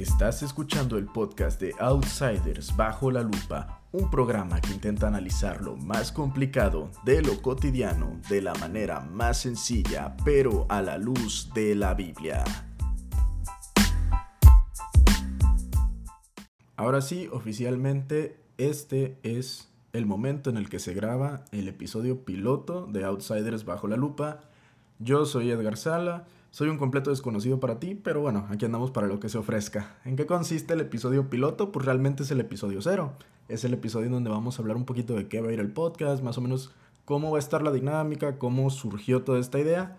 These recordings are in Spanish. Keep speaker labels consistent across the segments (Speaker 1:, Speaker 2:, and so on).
Speaker 1: Estás escuchando el podcast de Outsiders Bajo la Lupa, un programa que intenta analizar lo más complicado de lo cotidiano de la manera más sencilla, pero a la luz de la Biblia. Ahora sí, oficialmente este es el momento en el que se graba el episodio piloto de Outsiders Bajo la Lupa. Yo soy Edgar Sala soy un completo desconocido para ti, pero bueno, aquí andamos para lo que se ofrezca. ¿En qué consiste el episodio piloto? Pues realmente es el episodio cero. Es el episodio en donde vamos a hablar un poquito de qué va a ir el podcast, más o menos cómo va a estar la dinámica, cómo surgió toda esta idea.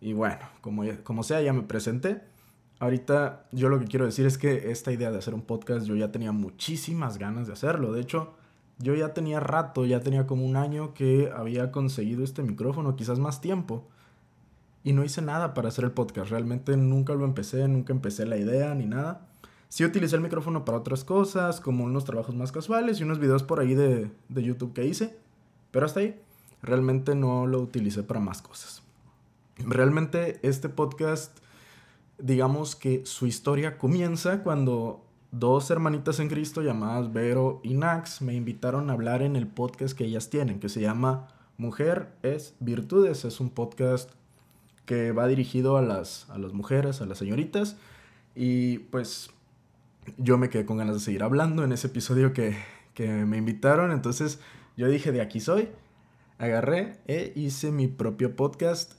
Speaker 1: Y bueno, como, como sea, ya me presenté. Ahorita yo lo que quiero decir es que esta idea de hacer un podcast yo ya tenía muchísimas ganas de hacerlo. De hecho, yo ya tenía rato, ya tenía como un año que había conseguido este micrófono, quizás más tiempo y no hice nada para hacer el podcast. Realmente nunca lo empecé, nunca empecé la idea ni nada. Sí utilicé el micrófono para otras cosas, como unos trabajos más casuales y unos videos por ahí de, de YouTube que hice, pero hasta ahí. Realmente no lo utilicé para más cosas. Realmente este podcast, digamos que su historia comienza cuando dos hermanitas en Cristo llamadas Vero y Nax me invitaron a hablar en el podcast que ellas tienen, que se llama Mujer es Virtudes. Es un podcast que va dirigido a las, a las mujeres, a las señoritas. Y pues yo me quedé con ganas de seguir hablando en ese episodio que, me invitaron. Entonces yo dije, de aquí soy. Agarré e hice mi propio podcast.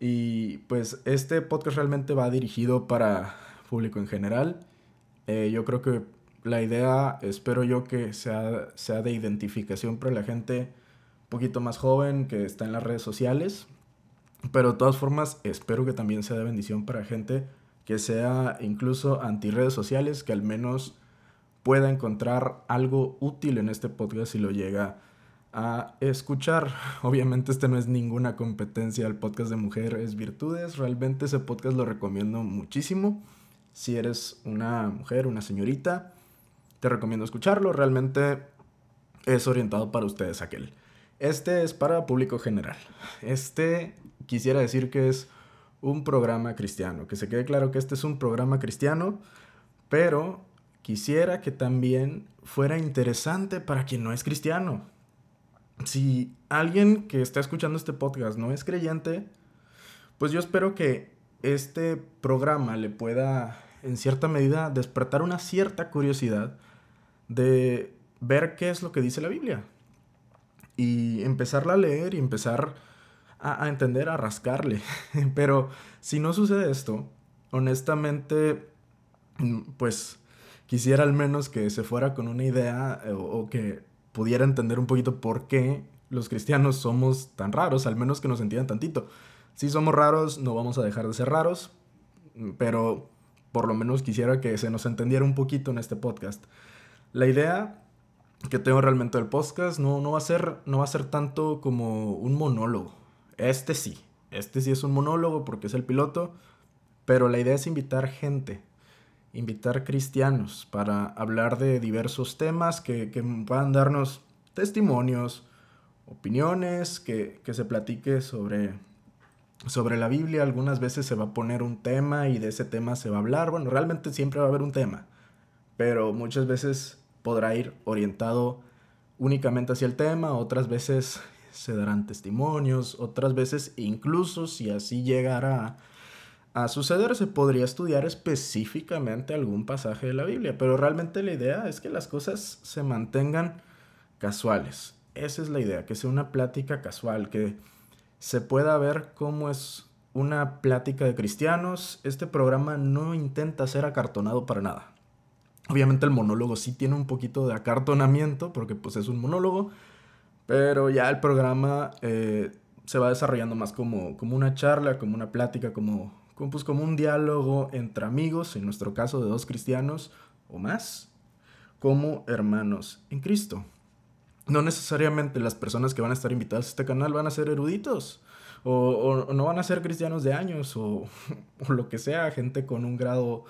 Speaker 1: Y pues este podcast realmente va dirigido para público en general. Eh, yo creo que la idea, espero yo que sea, sea de identificación para la gente un poquito más joven que está en las redes sociales. Pero de todas formas, espero que también sea de bendición para gente que sea incluso anti redes sociales, que al menos pueda encontrar algo útil en este podcast si lo llega a escuchar. Obviamente este no es ninguna competencia al podcast de Mujeres Virtudes, realmente ese podcast lo recomiendo muchísimo. Si eres una mujer, una señorita, te recomiendo escucharlo, realmente es orientado para ustedes aquel. Este es para público general. Este quisiera decir que es un programa cristiano. Que se quede claro que este es un programa cristiano, pero quisiera que también fuera interesante para quien no es cristiano. Si alguien que está escuchando este podcast no es creyente, pues yo espero que este programa le pueda en cierta medida despertar una cierta curiosidad de ver qué es lo que dice la Biblia y empezarla a leer y empezar a, entender, a rascarle. Pero si no sucede esto, honestamente, pues quisiera al menos que se fuera con una idea eh, o, que pudiera entender un poquito por qué los cristianos somos tan raros, al menos que nos entiendan tantito. Si somos raros, no vamos a dejar de ser raros, pero por lo menos quisiera que se nos entendiera un poquito en este podcast. La idea que tengo realmente del podcast no, no, va a ser, no va a ser tanto como un monólogo. Este sí, este sí es un monólogo porque es el piloto, pero la idea es invitar gente, invitar cristianos para hablar de diversos temas que, que puedan darnos testimonios, opiniones, que, que se platique sobre, sobre la Biblia. Algunas veces se va a poner un tema y de ese tema se va a hablar. Bueno, realmente siempre va a haber un tema, pero muchas veces podrá ir orientado únicamente hacia el tema, otras veces se darán testimonios, otras veces incluso si así llegara a, suceder se podría estudiar específicamente algún pasaje de la Biblia, pero realmente la idea es que las cosas se mantengan casuales. Esa es la idea, que sea una plática casual, que se pueda ver cómo es una plática de cristianos. Este programa no intenta ser acartonado para nada. Obviamente el monólogo sí tiene un poquito de acartonamiento porque pues es un monólogo, pero ya el programa eh, se va desarrollando más como, como una charla, como una plática, como, pues, como un diálogo entre amigos, en nuestro caso de dos cristianos o más, como hermanos en Cristo. No necesariamente las personas que van a estar invitadas a este canal van a ser eruditos. O, no van a ser cristianos de años o lo que sea, gente con un grado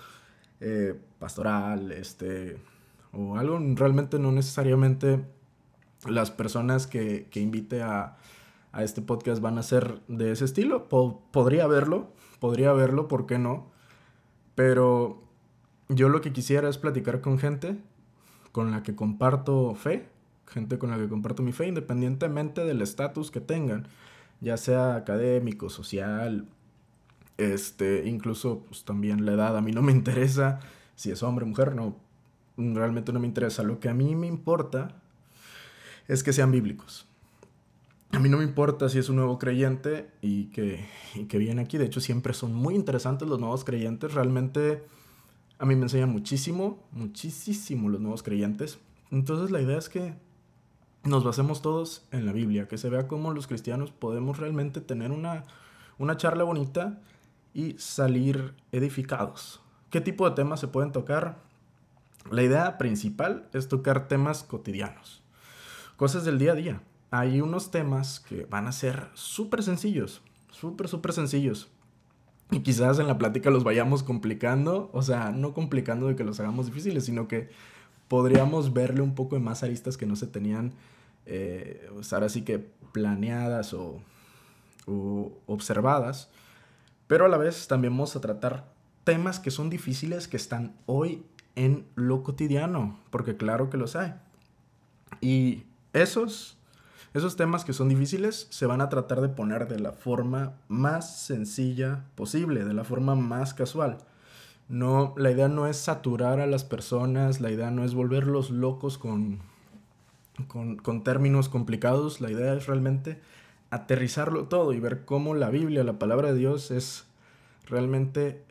Speaker 1: eh, pastoral, este, o algo, realmente no necesariamente las personas que, que invite a, a, este podcast van a ser de ese estilo. podría verlo, podría verlo, ¿por qué no? Pero yo lo que quisiera es platicar con gente con la que comparto fe, gente con la que comparto mi fe, independientemente del estatus que tengan, ya sea académico, social, este, incluso pues, también la edad. A mí no me interesa si es hombre, mujer, no, realmente no me interesa. Lo que a mí me importa es que sean bíblicos. A mí no me importa si es un nuevo creyente y que, y que viene aquí. De hecho, siempre son muy interesantes los nuevos creyentes. Realmente a mí me enseñan muchísimo, muchísimo los nuevos creyentes. Entonces la idea es que nos basemos todos en la Biblia, que se vea cómo los cristianos podemos realmente tener una, una charla bonita y salir edificados. ¿Qué tipo de temas se pueden tocar? La idea principal es tocar temas cotidianos, cosas del día a día. Hay unos temas que van a ser súper sencillos, súper, súper sencillos. Y quizás en la plática los vayamos complicando, o sea, no complicando de que los hagamos difíciles, sino que podríamos verle un poco de más aristas que no se tenían, eh, pues ahora sí que planeadas o, o observadas. Pero a la vez también vamos a tratar temas que son difíciles que están hoy en lo cotidiano, porque claro que los hay. Y esos, esos temas que son difíciles se van a tratar de poner de la forma más sencilla posible, de la forma más casual. No, la idea no es saturar a las personas, la idea no es volverlos locos con, con, con términos complicados, la idea es realmente aterrizarlo todo y ver cómo la Biblia, la palabra de Dios, es realmente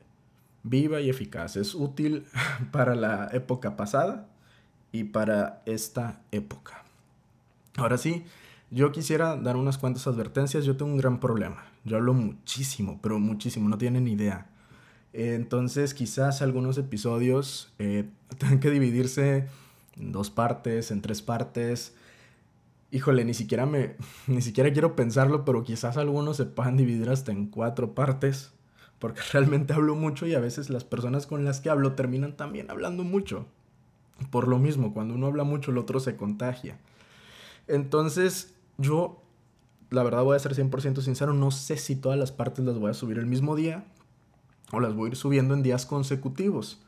Speaker 1: viva y eficaz. Es útil para la época pasada y para esta época. Ahora sí, yo quisiera dar unas cuantas advertencias. Yo tengo un gran problema. Yo hablo muchísimo, pero muchísimo, no tienen idea. Entonces quizás algunos episodios eh, tengan que dividirse en dos partes, en tres partes híjole, ni siquiera me, ni siquiera quiero pensarlo, pero quizás algunos se puedan dividir hasta en cuatro partes, porque realmente hablo mucho y a veces las personas con las que hablo terminan también hablando mucho. Por lo mismo, cuando uno habla mucho, el otro se contagia. Entonces, yo, la verdad voy a ser 100% sincero, no sé si todas las partes las voy a subir el mismo día o las voy a ir subiendo en días consecutivos.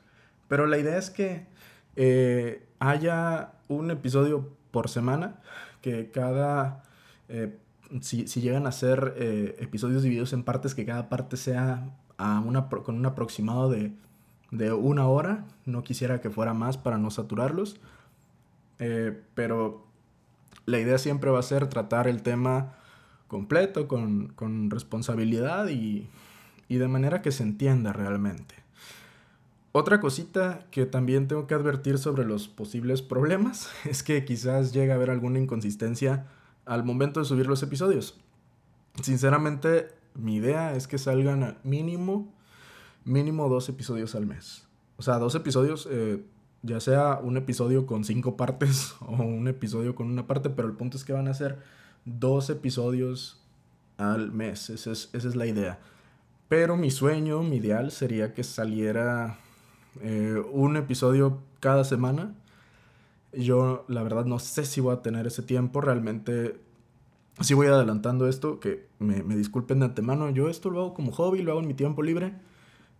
Speaker 1: Pero la idea es que eh, haya un episodio por semana que cada, eh, si, llegan a ser eh, episodios divididos en partes, que cada parte sea a una, con un aproximado de, una hora, no quisiera que fuera más para no saturarlos, eh, pero la idea siempre va a ser tratar el tema completo, con, responsabilidad y, y de manera que se entienda realmente. Otra cosita que también tengo que advertir sobre los posibles problemas es que quizás llegue a haber alguna inconsistencia al momento de subir los episodios. Sinceramente, mi idea es que salgan al mínimo, mínimo dos episodios al mes. O sea, dos episodios, eh, ya sea un episodio con cinco partes o un episodio con una parte, pero el punto es que van a ser dos episodios al mes. Esa es, esa es la idea. Pero mi sueño, mi ideal sería que saliera eh, un episodio cada semana. Yo la verdad no sé si voy a tener ese tiempo, realmente si voy adelantando esto, que me, disculpen de antemano, yo esto lo hago como hobby, lo hago en mi tiempo libre.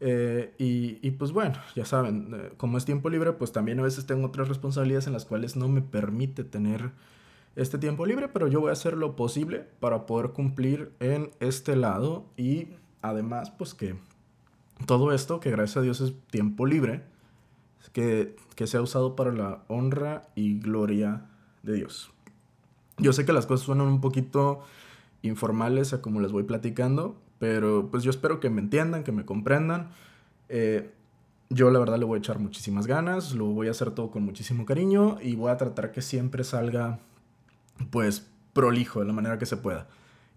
Speaker 1: Eh, y, pues bueno, ya saben, eh, como es tiempo libre, pues también a veces tengo otras responsabilidades en las cuales no me permite tener este tiempo libre, pero yo voy a hacer lo posible para poder cumplir en este lado y además pues que todo esto, que gracias a Dios es tiempo libre, que, que sea usado para la honra y gloria de Dios. Yo sé que las cosas suenan un poquito informales a como les voy platicando, pero pues yo espero que me entiendan, que me comprendan. Eh, yo la verdad le voy a echar muchísimas ganas, lo voy a hacer todo con muchísimo cariño y voy a tratar que siempre salga pues prolijo de la manera que se pueda.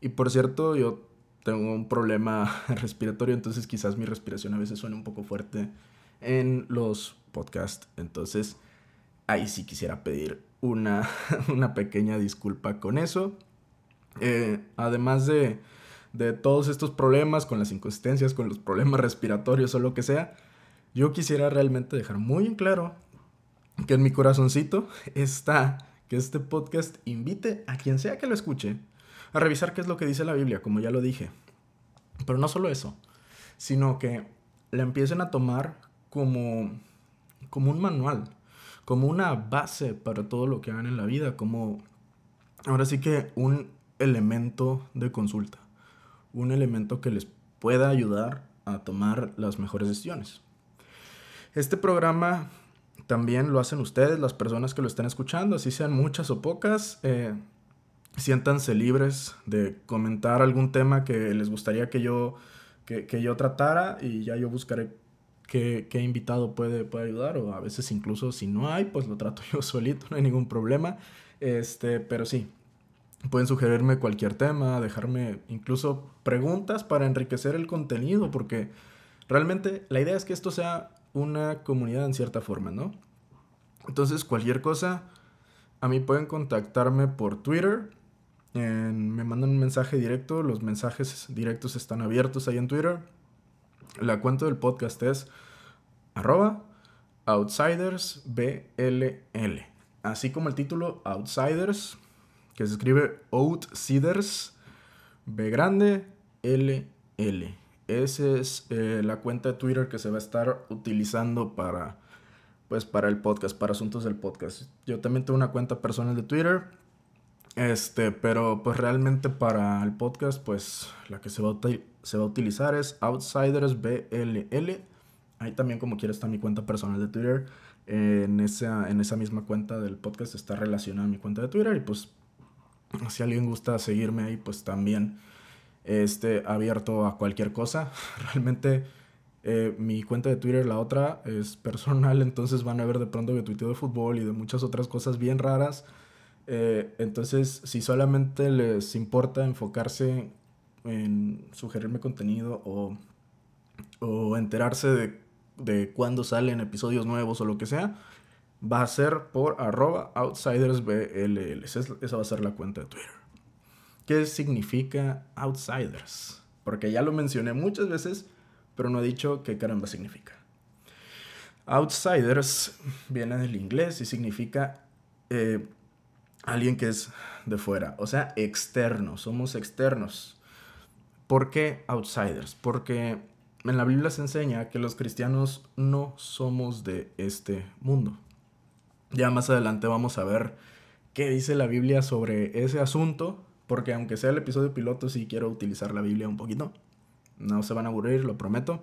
Speaker 1: Y por cierto, yo tengo un problema respiratorio, entonces quizás mi respiración a veces suene un poco fuerte en los podcasts. Entonces, ahí sí quisiera pedir una, una pequeña disculpa con eso. Eh, además de, de todos estos problemas con las inconsistencias, con los problemas respiratorios o lo que sea, yo quisiera realmente dejar muy en claro que en mi corazoncito está que este podcast invite a quien sea que lo escuche a revisar qué es lo que dice la Biblia, como ya lo dije. Pero no solo eso, sino que la empiecen a tomar como, como un manual, como una base para todo lo que hagan en la vida, como ahora sí que un elemento de consulta, un elemento que les pueda ayudar a tomar las mejores decisiones. Este programa también lo hacen ustedes, las personas que lo están escuchando, así sean muchas o pocas. Eh, siéntanse libres de comentar algún tema que les gustaría que yo, que, yo tratara y ya yo buscaré qué, qué, invitado puede, puede ayudar o a veces incluso si no hay, pues lo trato yo solito, no hay ningún problema. Este, pero sí, pueden sugerirme cualquier tema, dejarme incluso preguntas para enriquecer el contenido, porque realmente la idea es que esto sea una comunidad en cierta forma, ¿no? Entonces, cualquier cosa, a mí pueden contactarme por Twitter, me mandan un mensaje directo, los mensajes directos están abiertos ahí en Twitter. La cuenta del podcast es arroba outsidersbll. Así como el título Outsiders, que se escribe Outsiders, B grande. Esa es eh, la cuenta de Twitter que se va a estar utilizando para, pues, para el podcast, para asuntos del podcast. Yo también tengo una cuenta personal de Twitter. Este, pero pues realmente para el podcast, pues la que se va a, se va a utilizar es Outsiders BLL. Ahí también como quiera está mi cuenta personal de Twitter. en, esa, en esa misma cuenta del podcast está relacionada mi cuenta de Twitter. Y pues si alguien gusta seguirme ahí, pues también este, abierto a cualquier cosa. Realmente eh, mi cuenta de Twitter, la otra, es personal, entonces van a ver de pronto que tuiteo de fútbol y de muchas otras cosas bien raras. Eh, entonces, si solamente les importa enfocarse en sugerirme contenido o, o enterarse de, de cuándo salen episodios nuevos o lo que sea, va a ser por arroba outsidersbll. Esa va a ser la cuenta de Twitter. ¿Qué significa outsiders? Porque ya lo mencioné muchas veces, pero no he dicho qué caramba significa. Outsiders viene del inglés y significa eh, alguien que es de fuera, o sea, externo, somos externos. ¿Por qué outsiders? Porque en la Biblia se enseña que los cristianos no somos de este mundo. Ya más adelante vamos a ver qué dice la Biblia sobre ese asunto, porque aunque sea el episodio piloto, sí quiero utilizar la Biblia un poquito. No se van a aburrir, lo prometo.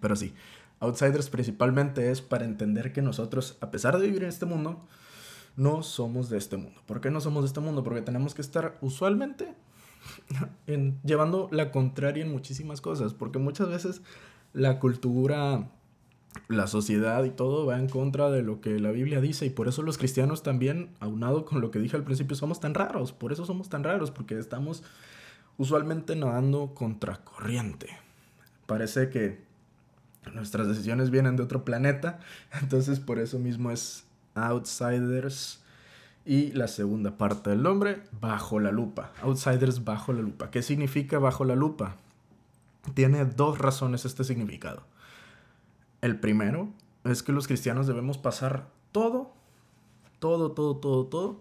Speaker 1: Pero sí, Outsiders principalmente es para entender que nosotros, a pesar de vivir en este mundo, no somos de este mundo. ¿Por qué no somos de este mundo? Porque tenemos que estar usualmente en, llevando la contraria en muchísimas cosas. Porque muchas veces la cultura la sociedad y todo va en contra de lo que la Biblia dice y por eso los cristianos también, aunado con lo que dije al principio, somos tan raros, por eso somos tan raros, porque estamos usualmente nadando contracorriente. Parece que nuestras decisiones vienen de otro planeta, entonces por eso mismo es Outsiders y la segunda parte del nombre, bajo la lupa. Outsiders bajo la lupa. ¿Qué significa bajo la lupa? Tiene dos razones este significado. El primero es que los cristianos debemos pasar todo, todo, todo, todo, todo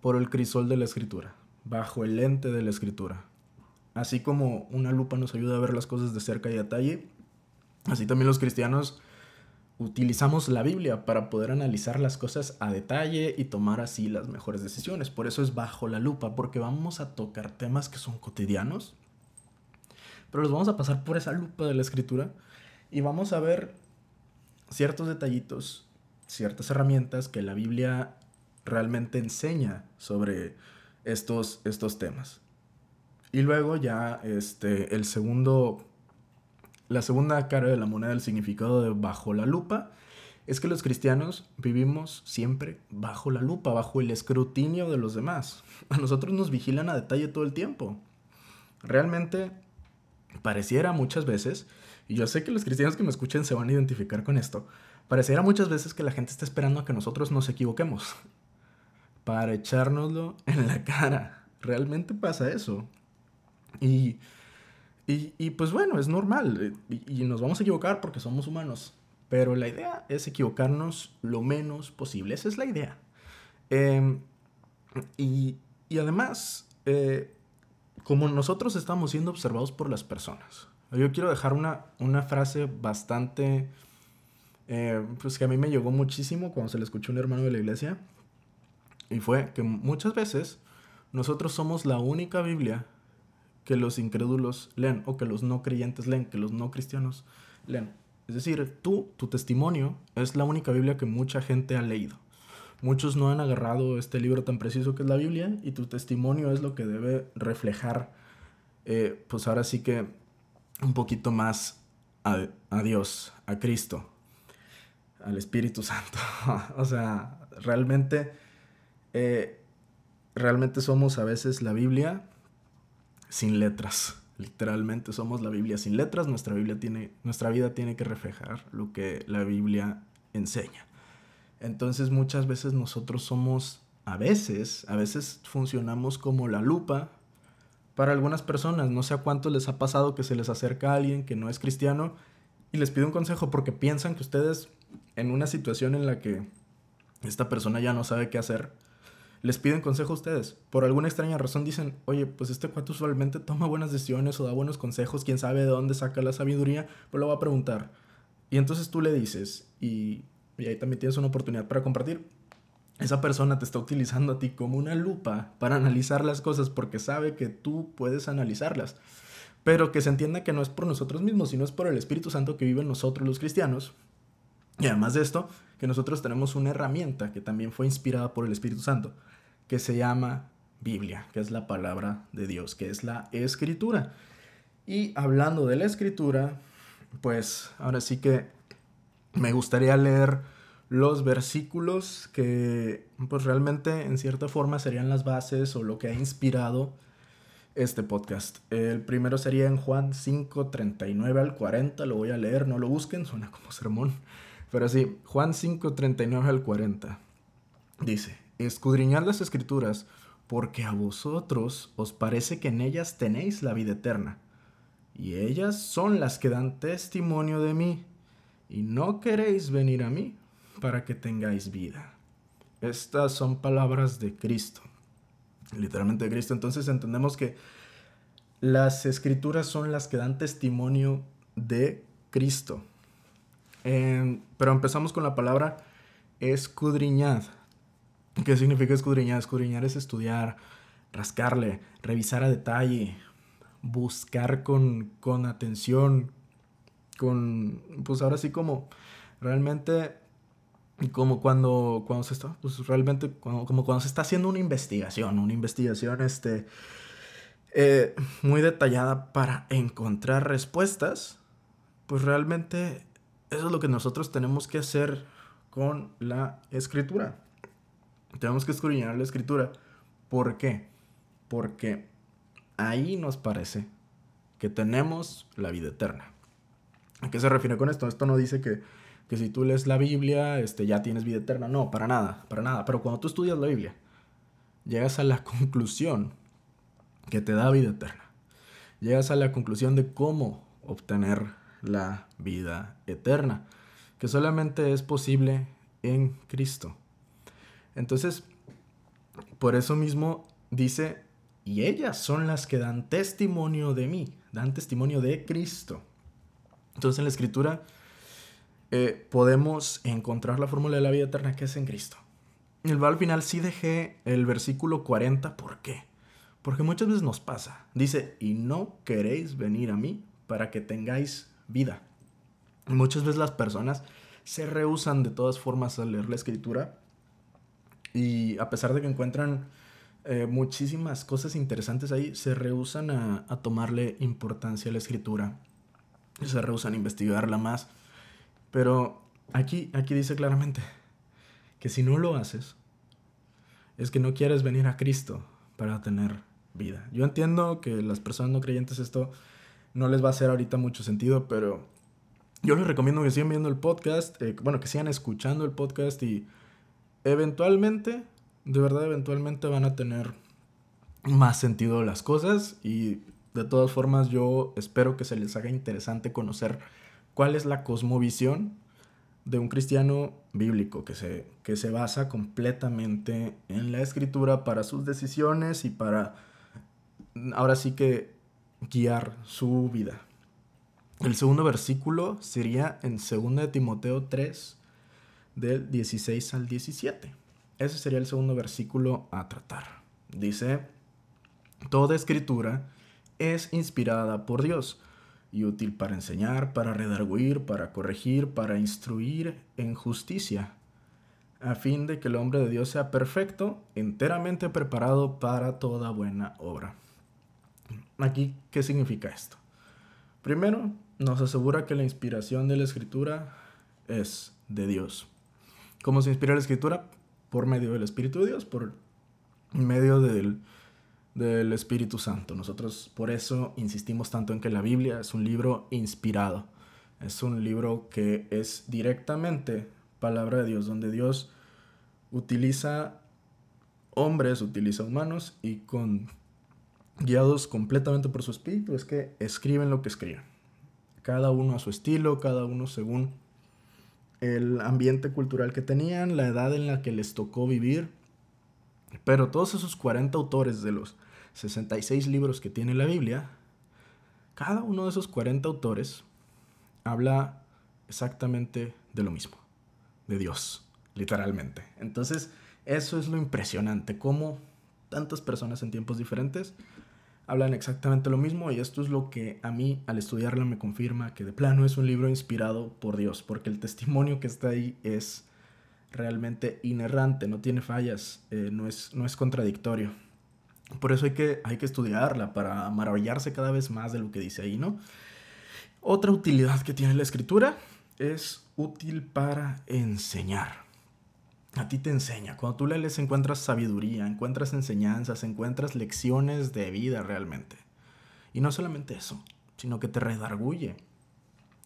Speaker 1: por el crisol de la escritura, bajo el lente de la escritura. Así como una lupa nos ayuda a ver las cosas de cerca y a detalle, así también los cristianos utilizamos la Biblia para poder analizar las cosas a detalle y tomar así las mejores decisiones. Por eso es bajo la lupa, porque vamos a tocar temas que son cotidianos, pero los vamos a pasar por esa lupa de la escritura y vamos a ver ciertos detallitos, ciertas herramientas que la Biblia realmente enseña sobre estos, estos temas. Y luego ya este, el segundo, la segunda cara de la moneda del significado de bajo la lupa es que los cristianos vivimos siempre bajo la lupa, bajo el escrutinio de los demás. A nosotros nos vigilan a detalle todo el tiempo. Realmente pareciera muchas veces y yo sé que los cristianos que me escuchen se van a identificar con esto, pareciera muchas veces que la gente está esperando a que nosotros nos equivoquemos para echárnoslo en la cara. Realmente pasa eso. Y, y, pues bueno, es normal. Y, nos vamos a equivocar porque somos humanos. Pero la idea es equivocarnos lo menos posible. Esa es la idea. Em, y, y, además, eh, como nosotros estamos siendo observados por las personas, yo quiero dejar una, una frase bastante eh, pues que a mí me llegó muchísimo cuando se le escuchó a un hermano de la iglesia. Y fue que muchas veces nosotros somos la única Biblia que los incrédulos leen o que los no creyentes leen, que los no cristianos leen. Es decir, tú, tu testimonio es la única Biblia que mucha gente ha leído. Muchos no han agarrado este libro tan preciso que es la Biblia y tu testimonio es lo que debe reflejar, eh, pues ahora sí que un poquito más a, Dios, a Cristo, al Espíritu Santo. o sea, realmente, eh, realmente somos a veces la Biblia sin letras. Literalmente somos la Biblia sin letras. Nuestra, Biblia tiene, nuestra vida tiene que reflejar lo que la Biblia enseña. Entonces muchas veces nosotros somos, a veces, a veces funcionamos como la lupa para algunas personas. No sé a cuántos les ha pasado que se les acerca a alguien que no es cristiano y les pide un consejo porque piensan que ustedes en una situación en la que esta persona ya no sabe qué hacer, les piden consejo a ustedes. Por alguna extraña razón dicen, oye, pues este cuate usualmente toma buenas decisiones o da buenos consejos, quién sabe de dónde saca la sabiduría, pues lo va a preguntar. Y entonces tú le dices, y y ahí también tienes una oportunidad para compartir. Esa persona te está utilizando a ti como una lupa para analizar las cosas porque sabe que tú puedes analizarlas. Pero que se entienda que no es por nosotros mismos, sino es por el Espíritu Santo que vive en nosotros los cristianos. Y además de esto, que nosotros tenemos una herramienta que también fue inspirada por el Espíritu Santo, que se llama Biblia, que es la palabra de Dios, que es la escritura. Y hablando de la escritura, pues ahora sí que me gustaría leer los versículos que pues realmente en cierta forma serían las bases o lo que ha inspirado este podcast. El primero sería en Juan 5, 39 al 40, lo voy a leer, no lo busquen, suena como sermón, pero sí, Juan 5, 39 al 40. Dice, escudriñad las escrituras, porque a vosotros os parece que en ellas tenéis la vida eterna, y ellas son las que dan testimonio de mí y no queréis venir a mí para que tengáis vida. Estas son palabras de Cristo, literalmente de Cristo. Entonces entendemos que las escrituras son las que dan testimonio de Cristo. Pero empezamos con la palabra escudriñad. ¿Qué significa escudriñar? Escudriñar es estudiar, rascarle, revisar a detalle, buscar con, con atención, con, pues ahora sí como realmente, como cuando, cuando se está, pues realmente como, cuando se está haciendo una investigación, una investigación este, eh, muy detallada para encontrar respuestas, pues realmente eso es lo que nosotros tenemos que hacer con la escritura. Tenemos que escudriñar la escritura. ¿Por qué? Porque ahí nos parece que tenemos la vida eterna. ¿A qué se refiere con esto? Esto no dice que, si tú lees la Biblia este, ya tienes vida eterna. No, para nada, para nada. Pero cuando tú estudias la Biblia, llegas a la conclusión que te da vida eterna. Llegas a la conclusión de cómo obtener la vida eterna, que solamente es posible en Cristo. Entonces, por eso mismo dice, y ellas son las que dan testimonio de mí, dan testimonio de Cristo. Entonces en la escritura eh, podemos encontrar la fórmula de la vida eterna que es en Cristo. El al final sí dejé el versículo 40, ¿por qué? Porque muchas veces nos pasa. Dice, y no queréis venir a mí para que tengáis vida. muchas veces las personas se rehusan de todas formas a leer la escritura y a pesar de que encuentran eh, muchísimas cosas interesantes ahí, se rehusan a, tomarle importancia a la escritura se rehusan a investigarla más. Pero aquí, aquí dice claramente que si no lo haces, es que no quieres venir a Cristo para tener vida. Yo entiendo que las personas no creyentes esto no les va a hacer ahorita mucho sentido, pero yo les recomiendo que sigan viendo el podcast, eh, bueno, que sigan escuchando el podcast y eventualmente, de verdad, eventualmente van a tener más sentido las cosas y de todas formas, yo espero que se les haga interesante conocer cuál es la cosmovisión de un cristiano bíblico que se, que se basa completamente en la escritura para sus decisiones y para, ahora sí que, guiar su vida. El segundo versículo sería en 2 de Timoteo 3, del 16 al 17. Ese sería el segundo versículo a tratar. Dice, toda escritura es inspirada por Dios y útil para enseñar, para redarguir, para corregir, para instruir en justicia, a fin de que el hombre de Dios sea perfecto, enteramente preparado para toda buena obra. Aquí, ¿qué significa esto? Primero, nos asegura que la inspiración de la escritura es de Dios. ¿Cómo se inspira la escritura? Por medio del Espíritu de Dios, por medio del, del Espíritu Santo. Nosotros por eso insistimos tanto en que la Biblia es un libro inspirado. Es un libro que es directamente palabra de Dios, donde Dios utiliza hombres, utiliza humanos y con guiados completamente por su espíritu es que escriben lo que escriben. Cada uno a su estilo, cada uno según el ambiente cultural que tenían, la edad en la que les tocó vivir. Pero todos esos 40 autores de los 66 libros que tiene la Biblia, cada uno de esos 40 autores habla exactamente de lo mismo, de Dios, literalmente. Entonces, eso es lo impresionante, cómo tantas personas en tiempos diferentes hablan exactamente lo mismo y esto es lo que a mí al estudiarla me confirma que de plano es un libro inspirado por Dios, porque el testimonio que está ahí es realmente inerrante, no tiene fallas, eh, no, es, no es contradictorio. Por eso hay que, hay que estudiarla para maravillarse cada vez más de lo que dice ahí, ¿no? Otra utilidad que tiene la escritura es útil para enseñar a ti te enseña. Cuando tú lees encuentras sabiduría, encuentras enseñanzas, encuentras lecciones de vida realmente. Y no solamente eso, sino que te redarguye.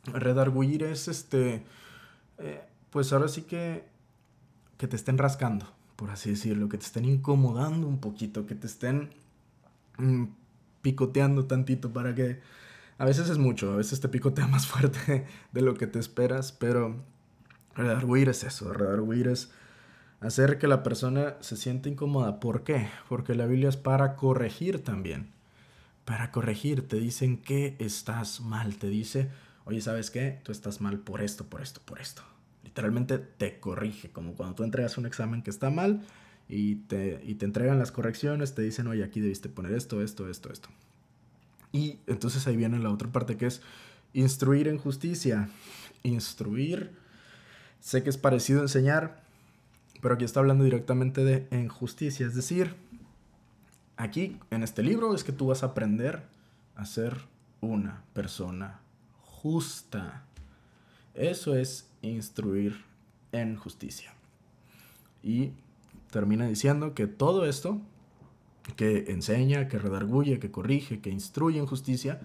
Speaker 1: Redargullir es este, eh, pues ahora sí que, que te estén rascando, por así decirlo, que te estén incomodando un poquito, que te estén mm, picoteando tantito para que... A veces es mucho, a veces te picotea más fuerte de lo que te esperas, pero redarguir es eso, redarguir es hacer que la persona se sienta incómoda. ¿Por qué? Porque la Biblia es para corregir también. Para corregir, te dicen que estás mal, te dice, oye, ¿sabes qué? Tú estás mal por esto, por esto, por esto. Literalmente te corrige, como cuando tú entregas un examen que está mal y te, y te entregan las correcciones, te dicen, oye, aquí debiste poner esto, esto, esto, esto. Y entonces ahí viene la otra parte que es instruir en justicia. Instruir, sé que es parecido enseñar, pero aquí está hablando directamente de injusticia. Es decir, aquí en este libro es que tú vas a aprender a ser una persona justa. Eso es instruir en justicia. Y termina diciendo que todo esto que enseña, que redarguye, que corrige, que instruye en justicia,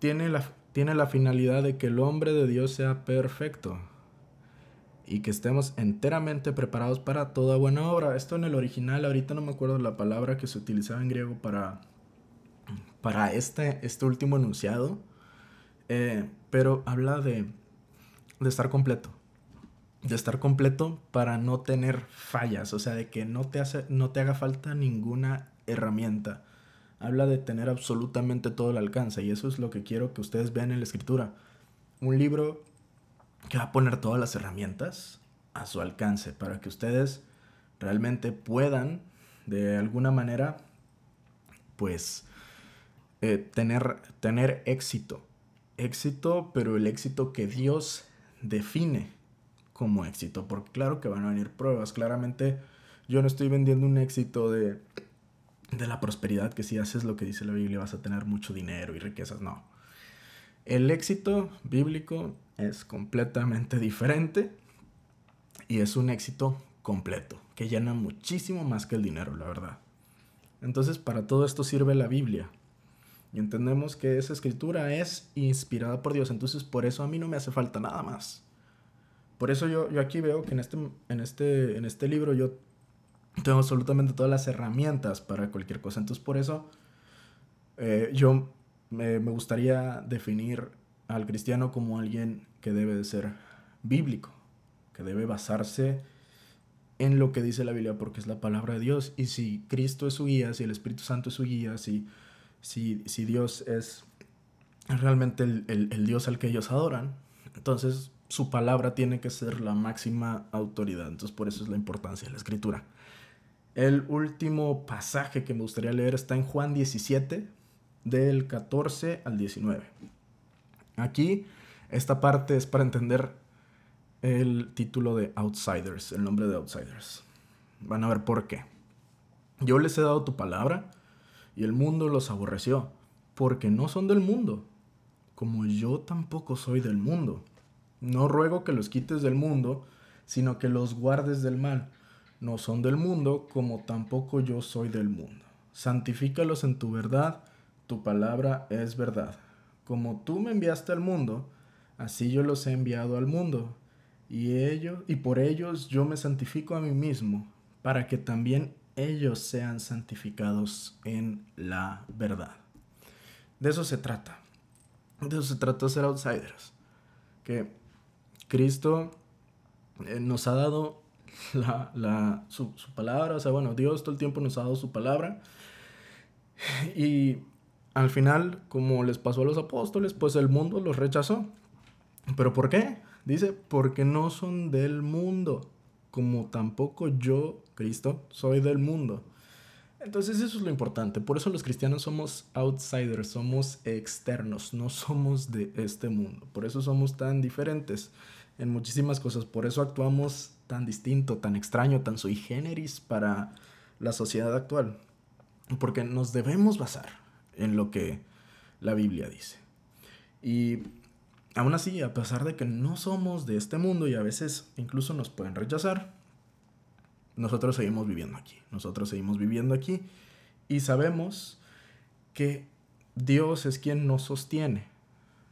Speaker 1: tiene la, tiene la finalidad de que el hombre de Dios sea perfecto, y que estemos enteramente preparados para toda buena obra. Esto en el original, ahorita no me acuerdo la palabra que se utilizaba en griego para, para este, este último enunciado, eh, pero habla de, de estar completo. De estar completo para no tener fallas, o sea, de que no te, hace, no te haga falta ninguna herramienta. Habla de tener absolutamente todo el alcance y eso es lo que quiero que ustedes vean en la escritura. Un libro que va a poner todas las herramientas a su alcance para que ustedes realmente puedan de alguna manera pues eh, tener, tener éxito. Éxito, pero el éxito que Dios define como éxito. Porque claro que van a venir pruebas. Claramente yo no estoy vendiendo un éxito de, de la prosperidad, que si haces lo que dice la Biblia vas a tener mucho dinero y riquezas. No. El éxito bíblico es completamente diferente y es un éxito completo, que llena muchísimo más que el dinero, la verdad. Entonces, para todo esto sirve la Biblia. Y entendemos que esa escritura es inspirada por Dios. Entonces, por eso a mí no me hace falta nada más. Por eso yo, yo aquí veo que en este, en, este, en este libro yo tengo absolutamente todas las herramientas para cualquier cosa. Entonces, por eso eh, yo me, me gustaría definir al cristiano como alguien que debe de ser bíblico, que debe basarse en lo que dice la Biblia porque es la palabra de Dios. Y si Cristo es su guía, si el Espíritu Santo es su guía, si, si, si Dios es realmente el, el Dios al que ellos adoran. Entonces su palabra tiene que ser la máxima autoridad. Entonces por eso es la importancia de la escritura. El último pasaje que me gustaría leer está en Juan 17, del 14 al 19. Aquí, esta parte es para entender el título de Outsiders, el nombre de Outsiders. Van a ver por qué. Yo les he dado tu palabra y el mundo los aborreció, porque no son del mundo, como yo tampoco soy del mundo. No ruego que los quites del mundo, sino que los guardes del mal. No son del mundo, como tampoco yo soy del mundo. Santifícalos en tu verdad, tu palabra es verdad. Como tú me enviaste al mundo, así yo los he enviado al mundo. Y ellos y por ellos yo me santifico a mí mismo, para que también ellos sean santificados en la verdad. De eso se trata. De eso se trata ser outsiders. Que Cristo eh, nos ha dado la, su, palabra, o sea, bueno, Dios todo el tiempo nos ha dado su palabra. Y al final, como les pasó a los apóstoles, pues el mundo los rechazó. ¿Pero por qué? Dice, porque no son del mundo, como tampoco yo, Cristo, soy del mundo. Entonces eso es lo importante. Por eso los cristianos somos outsiders, somos externos, no somos de este mundo. Por eso somos tan diferentes en muchísimas cosas. Por eso actuamos tan distinto, tan extraño, tan sui generis para la sociedad actual. Porque nos debemos basar en lo que la Biblia dice. Y aún así, a pesar de que no somos de este mundo y a veces incluso nos pueden rechazar, nosotros seguimos viviendo aquí. Nosotros seguimos viviendo aquí y sabemos que Dios es quien nos sostiene.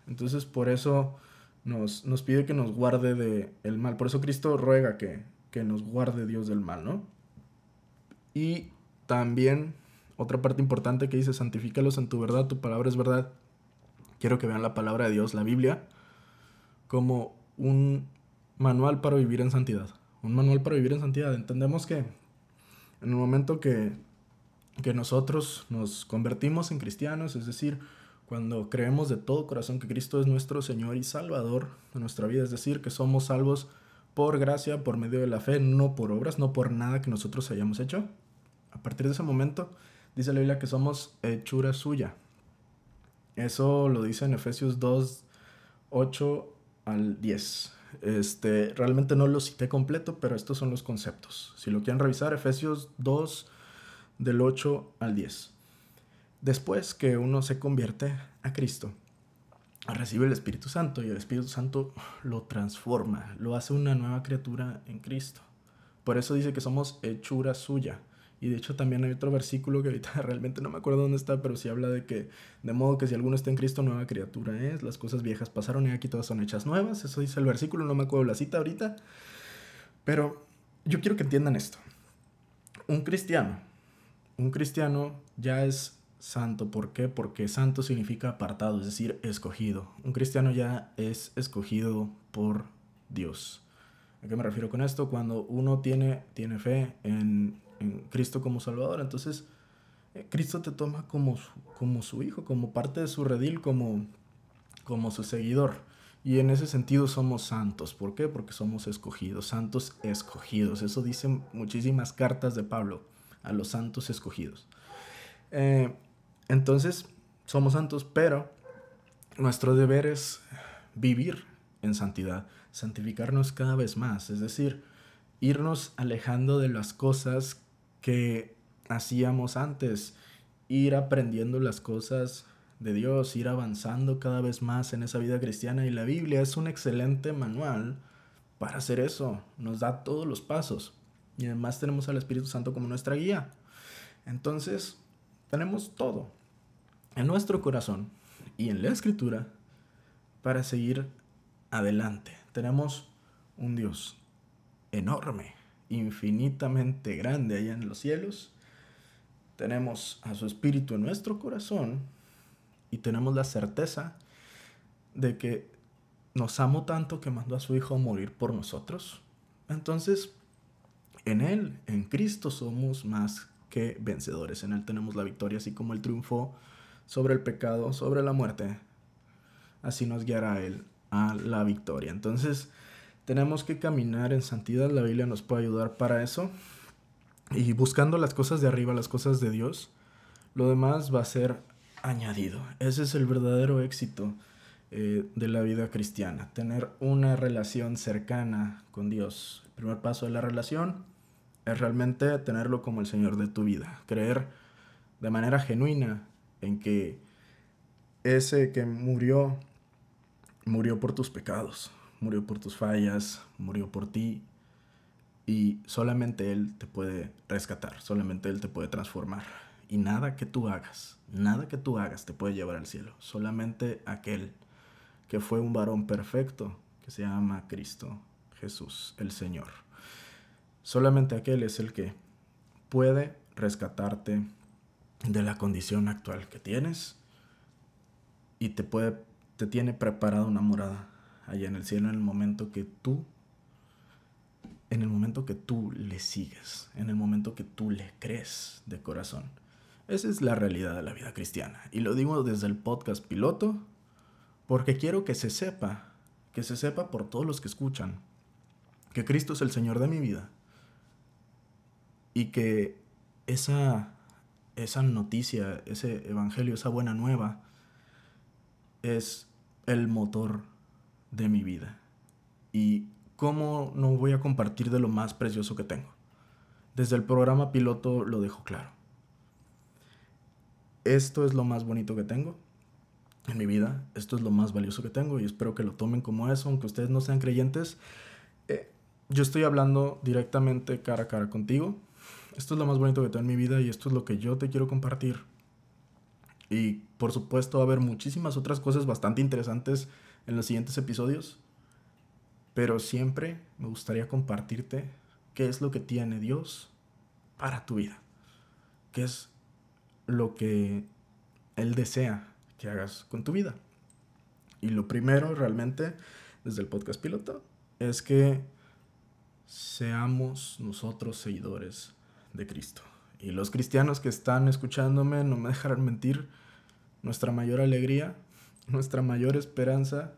Speaker 1: Entonces por eso nos, pide que nos guarde del el mal. Por eso Cristo ruega que, que nos guarde Dios del mal, ¿no? Y también otra parte importante que dice, santifícalos en tu verdad, tu palabra es verdad. Quiero que vean la palabra de Dios, la Biblia, como un manual para vivir en santidad. Un manual para vivir en santidad. Entendemos que en el momento que, que nosotros nos convertimos en cristianos, es decir, cuando creemos de todo corazón que Cristo es nuestro Señor y Salvador de nuestra vida, es decir, que somos salvos por gracia, por medio de la fe, no por obras, no por nada que nosotros hayamos hecho. A partir de ese momento, dice la Biblia que somos hechura suya. Eso lo dice en Efesios 2, 8 al 10. Este, realmente no lo cité completo, pero estos son los conceptos. Si lo quieren revisar, Efesios 2, del 8 al 10. Después que uno se convierte a Cristo, recibe el Espíritu Santo y el Espíritu Santo lo transforma, lo hace una nueva criatura en Cristo. Por eso dice que somos hechura suya. Y de hecho también hay otro versículo que ahorita realmente no me acuerdo dónde está, pero sí habla de que, de modo que si alguno está en Cristo, nueva criatura es, las cosas viejas pasaron y aquí todas son hechas nuevas. Eso dice el versículo, no me acuerdo la cita ahorita. Pero yo quiero que entiendan esto. Un cristiano, un cristiano ya es santo. ¿Por qué? Porque santo significa apartado, es decir, escogido. Un cristiano ya es escogido por Dios. ¿A qué me refiero con esto? Cuando uno tiene, tiene fe en, Cristo como Salvador, entonces eh, Cristo te toma como su, como su hijo, como parte de su redil, como, como su seguidor. Y en ese sentido somos santos. ¿Por qué? Porque somos escogidos, santos escogidos. Eso dicen muchísimas cartas de Pablo a los santos escogidos. Eh, entonces, somos santos, pero nuestro deber es vivir en santidad, santificarnos cada vez más, es decir, irnos alejando de las cosas que hacíamos antes, ir aprendiendo las cosas de Dios, ir avanzando cada vez más en esa vida cristiana. Y la Biblia es un excelente manual para hacer eso, nos da todos los pasos. Y además tenemos al Espíritu Santo como nuestra guía. Entonces, tenemos todo en nuestro corazón y en la escritura para seguir adelante. Tenemos un Dios enorme, infinitamente grande allá en los cielos. Tenemos a su Espíritu en nuestro corazón y tenemos la certeza de que nos amó tanto que mandó a su Hijo morir por nosotros. Entonces, en Él, en Cristo, somos más que vencedores. En Él tenemos la victoria, así como Él triunfó sobre el pecado, sobre la muerte. así nos guiará Él a la victoria. Entonces, tenemos que caminar en santidad, la Biblia nos puede ayudar para eso. Y buscando las cosas de arriba, las cosas de Dios, lo demás va a ser añadido. Ese es el verdadero éxito eh, de la vida cristiana, tener una relación cercana con Dios. El primer paso de la relación es realmente tenerlo como el Señor de tu vida, creer de manera genuina en que ese que murió, murió por tus pecados, murió por tus fallas, murió por ti, y solamente Él te puede rescatar, solamente Él te puede transformar. Y nada que tú hagas, nada que tú hagas te puede llevar al cielo, solamente aquel que fue un varón perfecto, que se llama Cristo Jesús, el Señor. Solamente aquel es el que puede rescatarte de la condición actual que tienes y te puede te tiene preparada una morada allá en el cielo en el momento que tú en el momento que tú le sigues, en el momento que tú le crees de corazón. Esa es la realidad de la vida cristiana. Y lo digo desde el podcast piloto, porque quiero que se sepa, que se sepa por todos los que escuchan, que Cristo es el Señor de mi vida. Y que esa, esa noticia, ese evangelio, esa buena nueva, es el motor de mi vida. Y ¿cómo no voy a compartir de lo más precioso que tengo? Desde el programa piloto lo dejo claro. Esto es lo más bonito que tengo en mi vida, esto es lo más valioso que tengo y espero que lo tomen como eso, aunque ustedes no sean creyentes. Eh, yo estoy hablando directamente cara a cara contigo. Esto es lo más bonito que tengo en mi vida y esto es lo que yo te quiero compartir. Y por supuesto va a haber muchísimas otras cosas bastante interesantes en los siguientes episodios. Pero siempre me gustaría compartirte qué es lo que tiene Dios para tu vida. Qué es lo que Él desea que hagas con tu vida. Y lo primero realmente desde el podcast piloto es que seamos nosotros seguidores de Cristo. Y los cristianos que están escuchándome no me dejarán mentir, nuestra mayor alegría, nuestra mayor esperanza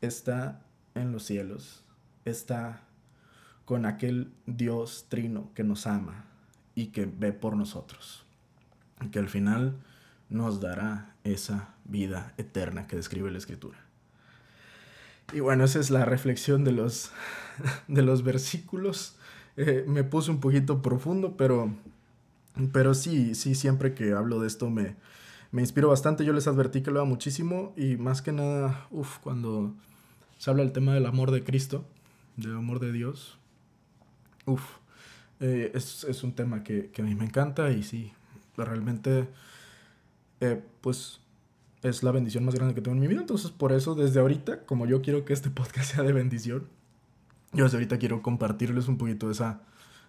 Speaker 1: está en los cielos está con aquel Dios trino que nos ama y que ve por nosotros. Y que al final nos dará esa vida eterna que describe la escritura. Y bueno, esa es la reflexión de los, de los versículos. Eh, me puse un poquito profundo, pero, pero sí, sí, siempre que hablo de esto me, me inspiro bastante. Yo les advertí que lo hago muchísimo y más que nada, uff, cuando se habla del tema del amor de Cristo, del amor de Dios, uff, eh, es, un tema que, a mí me encanta y sí, realmente, eh, pues es la bendición más grande que tengo en mi vida. Entonces, por eso, desde ahorita, como yo quiero que este podcast sea de bendición, yo desde ahorita quiero compartirles un poquito de esa,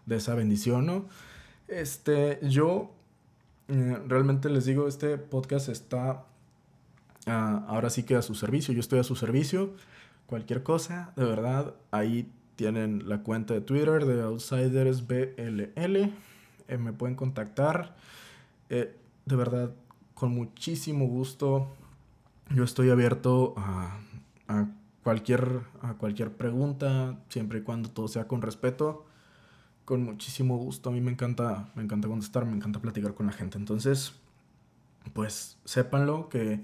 Speaker 1: de esa bendición, ¿no? Este, yo eh, realmente les digo, este podcast está ah, ahora sí que a su servicio. Yo estoy a su servicio cualquier cosa, de verdad, ahí tienen la cuenta de Twitter de Outsiders BLL. Eh, me pueden contactar. Eh, de verdad, con muchísimo gusto. Yo estoy abierto a, cualquier, a cualquier pregunta, siempre y cuando todo sea con respeto. Con muchísimo gusto. A mí me encanta, me encanta contestar, me encanta platicar con la gente. Entonces, pues sépanlo que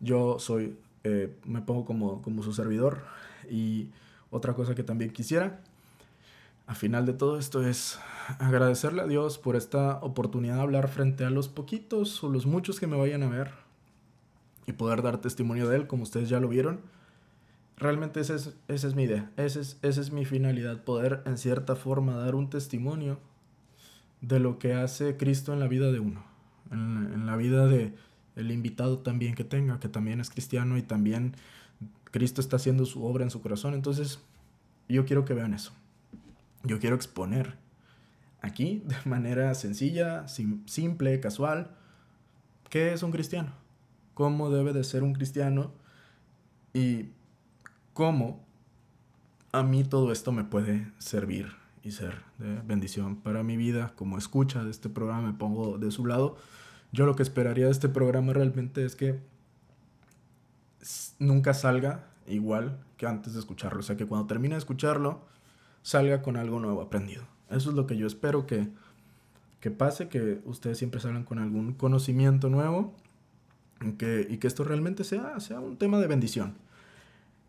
Speaker 1: yo soy eh, me pongo como, como su servidor. Y otra cosa que también quisiera, a final de todo esto, es agradecerle a Dios por esta oportunidad de hablar frente a los poquitos o los muchos que me vayan a ver y poder dar testimonio de Él, como ustedes ya lo vieron. Realmente esa es, esa es mi idea, esa es, esa es mi finalidad, poder en cierta forma dar un testimonio de lo que hace Cristo en la vida de uno, en, en la vida de, el invitado también que tenga, que también es cristiano y también Cristo está haciendo su obra en su corazón. Entonces, yo quiero que vean eso. Yo quiero exponer aquí de manera sencilla, simple, casual, qué es un cristiano, cómo debe de ser un cristiano y cómo a mí todo esto me puede servir y ser de bendición para mi vida. Como escucha de este programa, me pongo de su lado yo lo que esperaría de este programa realmente es que nunca salga igual que antes de escucharlo. O sea, que cuando termine de escucharlo, salga con algo nuevo aprendido. Eso es lo que yo espero que, que pase, que ustedes siempre salgan con algún conocimiento nuevo que, y que esto realmente sea, sea un tema de bendición.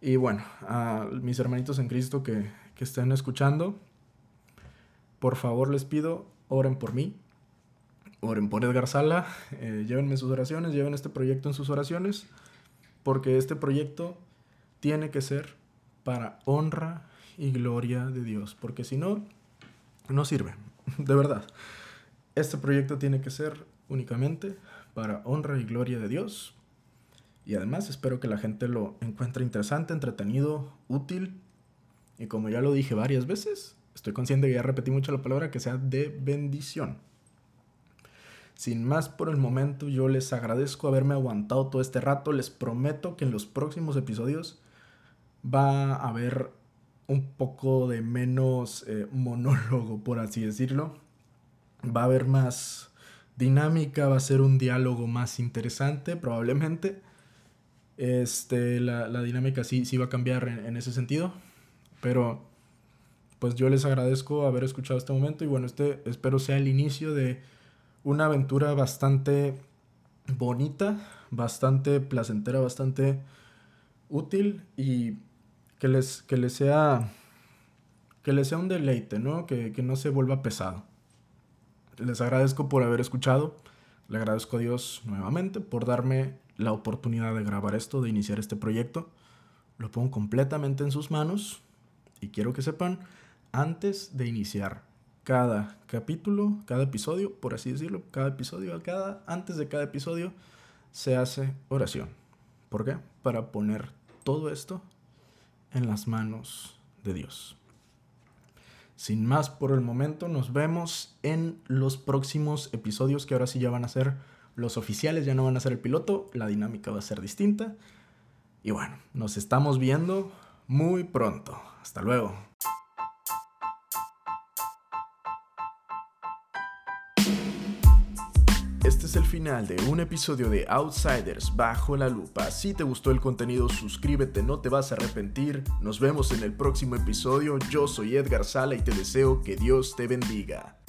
Speaker 1: Y bueno, a mis hermanitos en Cristo que, que estén escuchando, por favor les pido, oren por mí, oren por Edgar Sala, eh, llévenme sus oraciones, lleven este proyecto en sus oraciones, porque este proyecto tiene que ser para honra y gloria de Dios, porque si no, no sirve, de verdad. Este proyecto tiene que ser únicamente para honra y gloria de Dios. Y además espero que la gente lo encuentre interesante, entretenido, útil. Y como ya lo dije varias veces, estoy consciente que ya repetí mucho la palabra, que sea de bendición. Sin más por el momento, yo les agradezco haberme aguantado todo este rato. Les prometo que en los próximos episodios va a haber un poco de menos eh, monólogo, por así decirlo. Va a haber más dinámica, va a ser un diálogo más interesante, probablemente. Este, la, dinámica sí, sí va a cambiar en, ese sentido. Pero, pues yo les agradezco haber escuchado este momento y bueno, este espero sea el inicio de una aventura bastante bonita, bastante placentera, bastante útil y que les, que les sea que les sea un deleite, ¿no? Que, que no se vuelva pesado. Les agradezco por haber escuchado. Le agradezco a Dios nuevamente por darme la oportunidad de grabar esto, de iniciar este proyecto. Lo pongo completamente en sus manos y quiero que sepan, antes de iniciar cada capítulo, cada episodio, por así decirlo, cada episodio, cada, antes de cada episodio, se hace oración. ¿Por qué? Para poner todo esto en las manos de Dios. Sin más por el momento, nos vemos en los próximos episodios que ahora sí ya van a ser los oficiales, ya no van a ser el piloto, la dinámica va a ser distinta. Y bueno, nos estamos viendo muy pronto. Hasta luego. Este es el final de un episodio de Outsiders bajo la lupa. Si te gustó el contenido, suscríbete, no te vas a arrepentir. Nos vemos en el próximo episodio. Yo soy Edgar Sala y te deseo que Dios te bendiga.